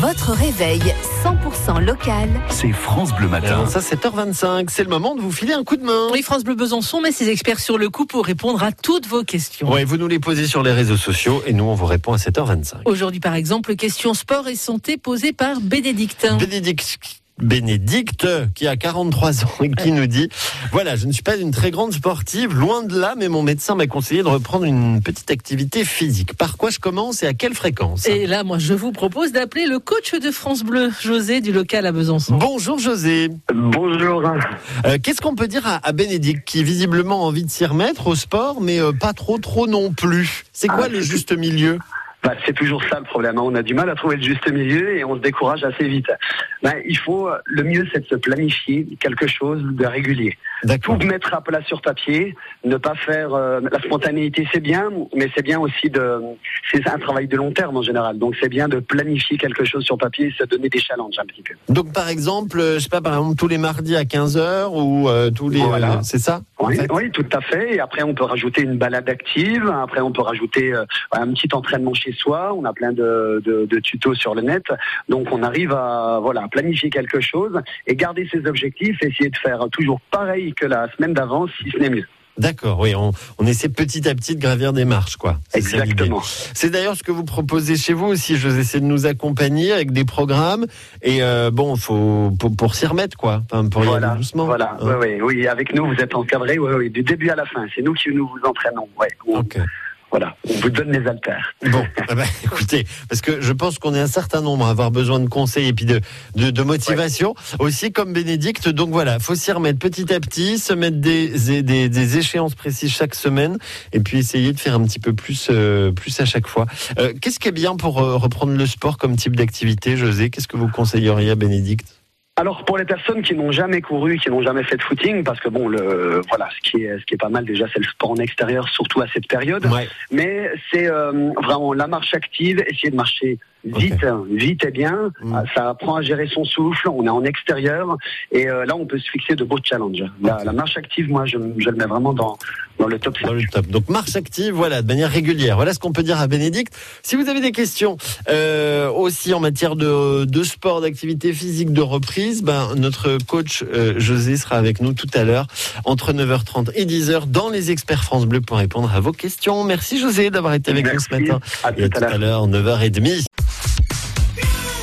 Votre réveil 100% local. C'est France Bleu Matin. Alors ça, 7h25, c'est le moment de vous filer un coup de main. Oui, France Bleu Besançon met ses experts sur le coup pour répondre à toutes vos questions. Ouais, vous nous les posez sur les réseaux sociaux et nous, on vous répond à 7h25. Aujourd'hui, par exemple, question sport et santé posée par Bénédicte. Bénédicte. Bénédicte, qui a 43 ans et qui nous dit Voilà, je ne suis pas une très grande sportive, loin de là, mais mon médecin m'a conseillé de reprendre une petite activité physique. Par quoi je commence et à quelle fréquence? Et là, moi, je vous propose d'appeler le coach de France Bleu, José, du local à Besançon. Bonjour José. Bonjour. Euh, Qu'est-ce qu'on peut dire à, à Bénédicte, qui visiblement a envie de s'y remettre au sport, mais euh, pas trop trop non plus? C'est quoi Ah, le juste milieu? Bah, c'est toujours ça le problème. hein. On a du mal à trouver le juste milieu et on se décourage assez vite. Bah, il faut le mieux, c'est de se planifier quelque chose de régulier. Tout mettre à plat sur papier, ne pas faire euh, la spontanéité, c'est bien, mais c'est bien aussi de. C'est un travail de long terme en général. Donc c'est bien de planifier quelque chose sur papier, et se donner des challenges un petit peu. Donc par exemple, je sais pas, par exemple tous les mardis à 15h ou euh, tous les... Voilà. euh, c'est ça en Oui, fait oui, tout à fait. Et après, on peut rajouter une balade active. Après, on peut rajouter euh, un petit entraînement chez soi. On a plein de, de, de tutos sur le net. Donc, on arrive à voilà à planifier quelque chose et garder ses objectifs. Essayer de faire toujours pareil que la semaine d'avant, si ce n'est mieux. D'accord, oui, on, on essaie petit à petit de gravir des marches, quoi. Exactement. C'est d'ailleurs ce que vous proposez chez vous aussi. Je vais essayer de nous accompagner avec des programmes. Et euh, bon, faut pour, pour s'y remettre, quoi. Enfin, pour y Voilà, aller doucement. voilà. Hein. Oui, oui, oui. Avec nous, vous êtes encadré. Oui, oui, du début à la fin. C'est nous qui nous vous entraînons. Ouais. On- Ok. Voilà. On vous donne les haltères. Bon, eh ben, écoutez, parce que je pense qu'on est un certain nombre à avoir besoin de conseils et puis de, de, de motivation, aussi comme Bénédicte. Donc voilà, faut s'y remettre petit à petit, se mettre des, des, des échéances précises chaque semaine et puis essayer de faire un petit peu plus, euh, plus à chaque fois. Euh, Qu'est-ce qui est bien pour euh, reprendre le sport comme type d'activité, José? Qu'est-ce que vous conseilleriez à Bénédicte? Alors pour les personnes qui n'ont jamais couru, qui n'ont jamais fait de footing, parce que bon, le voilà, ce qui est ce qui est pas mal déjà, c'est le sport en extérieur, surtout à cette période. Ouais. Mais c'est euh, vraiment la marche active, essayer de marcher vite, vite et bien. Mm. Ah, Ça apprend à gérer son souffle. On est en extérieur et euh, là, on peut se fixer de beaux challenges. La, la marche active, moi, je, je le mets vraiment dans dans le top 5. Dans le top. Donc marche active, voilà, de manière régulière. Voilà ce qu'on peut dire à Bénédicte. Si vous avez des questions euh, aussi en matière de, de sport, d'activité physique, de reprise, ben, notre coach euh, José sera avec nous tout à l'heure entre 9h30 et 10h dans les experts France Bleu pour répondre à vos questions. Merci José d'avoir été avec nous ce matin. À Et à tout à l'heure, 9h30.